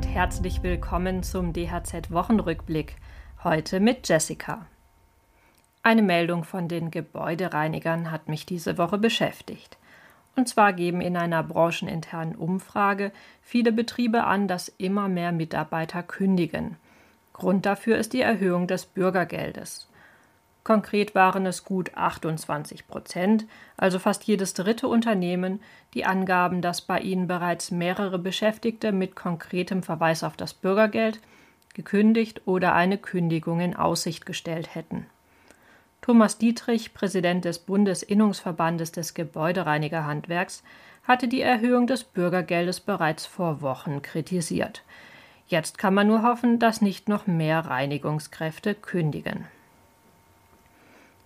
und herzlich willkommen zum DHZ Wochenrückblick. Heute mit Jessica. Eine Meldung von den Gebäudereinigern hat mich diese Woche beschäftigt. Und zwar geben in einer brancheninternen Umfrage viele Betriebe an, dass immer mehr Mitarbeiter kündigen. Grund dafür ist die Erhöhung des Bürgergeldes. Konkret waren es gut 28 Prozent, also fast jedes dritte Unternehmen, die angaben, dass bei ihnen bereits mehrere Beschäftigte mit konkretem Verweis auf das Bürgergeld gekündigt oder eine Kündigung in Aussicht gestellt hätten. Thomas Dietrich, Präsident des Bundesinnungsverbandes des Gebäudereinigerhandwerks, hatte die Erhöhung des Bürgergeldes bereits vor Wochen kritisiert. Jetzt kann man nur hoffen, dass nicht noch mehr Reinigungskräfte kündigen.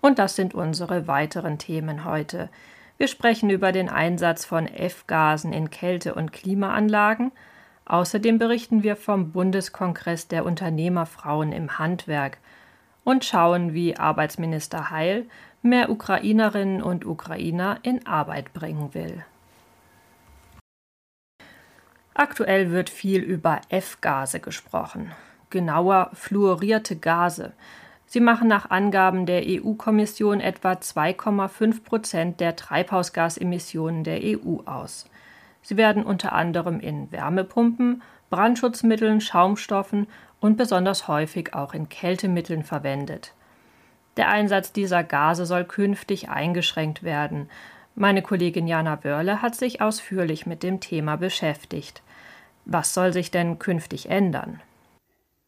Und das sind unsere weiteren Themen heute. Wir sprechen über den Einsatz von F-Gasen in Kälte- und Klimaanlagen. Außerdem berichten wir vom Bundeskongress der Unternehmerfrauen im Handwerk und schauen, wie Arbeitsminister Heil mehr Ukrainerinnen und Ukrainer in Arbeit bringen will. Aktuell wird viel über F-Gase gesprochen, genauer fluorierte Gase. Sie machen nach Angaben der EU-Kommission etwa 2,5 Prozent der Treibhausgasemissionen der EU aus. Sie werden unter anderem in Wärmepumpen, Brandschutzmitteln, Schaumstoffen und besonders häufig auch in Kältemitteln verwendet. Der Einsatz dieser Gase soll künftig eingeschränkt werden. Meine Kollegin Jana Wörle hat sich ausführlich mit dem Thema beschäftigt. Was soll sich denn künftig ändern?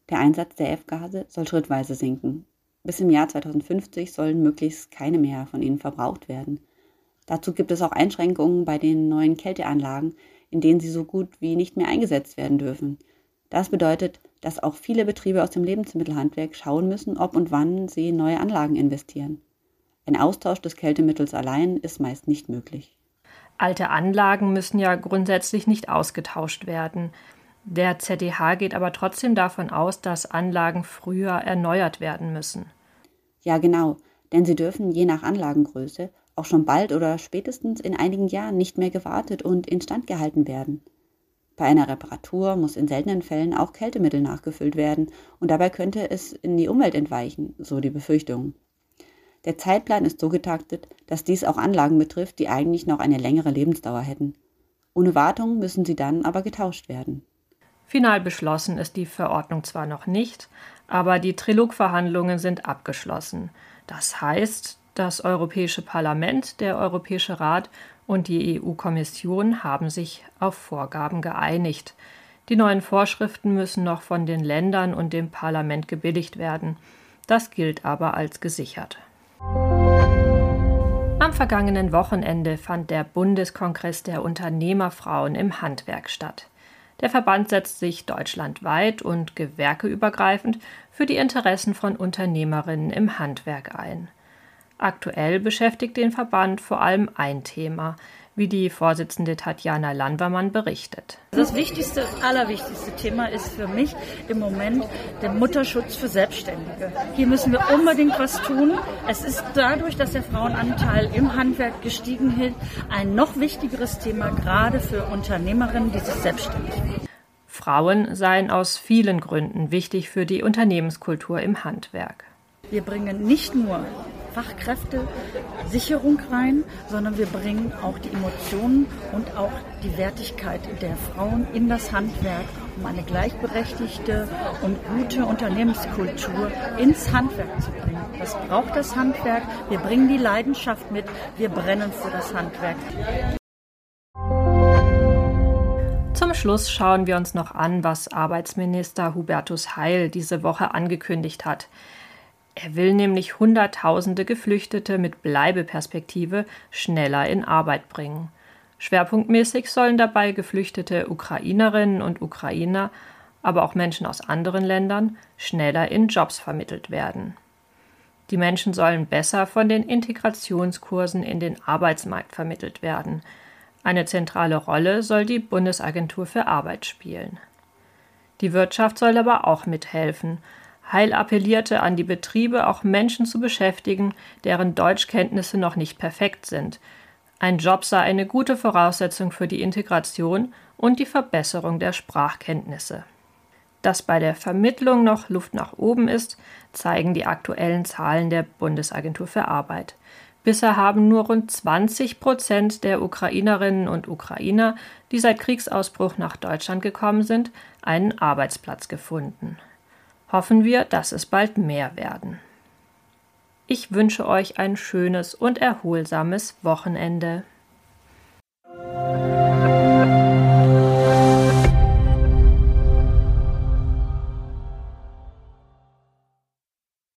Der Einsatz der F-Gase soll schrittweise sinken. Bis im Jahr 2050 sollen möglichst keine mehr von ihnen verbraucht werden. Dazu gibt es auch Einschränkungen bei den neuen Kälteanlagen, in denen sie so gut wie nicht mehr eingesetzt werden dürfen. Das bedeutet, dass auch viele Betriebe aus dem Lebensmittelhandwerk schauen müssen, ob und wann sie in neue Anlagen investieren. Ein Austausch des Kältemittels allein ist meist nicht möglich. Alte Anlagen müssen ja grundsätzlich nicht ausgetauscht werden. Der ZDH geht aber trotzdem davon aus, dass Anlagen früher erneuert werden müssen. Ja, genau, denn sie dürfen je nach Anlagengröße auch schon bald oder spätestens in einigen Jahren nicht mehr gewartet und instand gehalten werden. Bei einer Reparatur muss in seltenen Fällen auch Kältemittel nachgefüllt werden und dabei könnte es in die Umwelt entweichen, so die Befürchtung. Der Zeitplan ist so getaktet, dass dies auch Anlagen betrifft, die eigentlich noch eine längere Lebensdauer hätten. Ohne Wartung müssen sie dann aber getauscht werden. Final beschlossen ist die Verordnung zwar noch nicht, aber die Trilogverhandlungen sind abgeschlossen. Das heißt, das Europäische Parlament, der Europäische Rat und die EU-Kommission haben sich auf Vorgaben geeinigt. Die neuen Vorschriften müssen noch von den Ländern und dem Parlament gebilligt werden. Das gilt aber als gesichert. Am vergangenen Wochenende fand der Bundeskongress der Unternehmerfrauen im Handwerk statt. Der Verband setzt sich deutschlandweit und gewerkeübergreifend für die Interessen von Unternehmerinnen im Handwerk ein. Aktuell beschäftigt den Verband vor allem ein Thema, wie die Vorsitzende Tatjana Landwermann berichtet. Das wichtigste, allerwichtigste Thema ist für mich im Moment der Mutterschutz für Selbstständige. Hier müssen wir unbedingt was tun. Es ist dadurch, dass der Frauenanteil im Handwerk gestiegen ist, ein noch wichtigeres Thema, gerade für Unternehmerinnen, die sich selbstständig machen. Frauen seien aus vielen Gründen wichtig für die Unternehmenskultur im Handwerk. Wir bringen nicht nur Fachkräfte-Sicherung rein, sondern wir bringen auch die Emotionen und auch die Wertigkeit der Frauen in das Handwerk, um eine gleichberechtigte und gute Unternehmenskultur ins Handwerk zu bringen. Das braucht das Handwerk. Wir bringen die Leidenschaft mit. Wir brennen für das Handwerk. Schluss schauen wir uns noch an, was Arbeitsminister Hubertus Heil diese Woche angekündigt hat. Er will nämlich Hunderttausende Geflüchtete mit Bleibeperspektive schneller in Arbeit bringen. Schwerpunktmäßig sollen dabei geflüchtete Ukrainerinnen und Ukrainer, aber auch Menschen aus anderen Ländern schneller in Jobs vermittelt werden. Die Menschen sollen besser von den Integrationskursen in den Arbeitsmarkt vermittelt werden. Eine zentrale Rolle soll die Bundesagentur für Arbeit spielen. Die Wirtschaft soll aber auch mithelfen, Heil appellierte an die Betriebe, auch Menschen zu beschäftigen, deren Deutschkenntnisse noch nicht perfekt sind. Ein Job sei eine gute Voraussetzung für die Integration und die Verbesserung der Sprachkenntnisse. Dass bei der Vermittlung noch Luft nach oben ist, zeigen die aktuellen Zahlen der Bundesagentur für Arbeit. Bisher haben nur rund 20 Prozent der Ukrainerinnen und Ukrainer, die seit Kriegsausbruch nach Deutschland gekommen sind, einen Arbeitsplatz gefunden. Hoffen wir, dass es bald mehr werden. Ich wünsche euch ein schönes und erholsames Wochenende.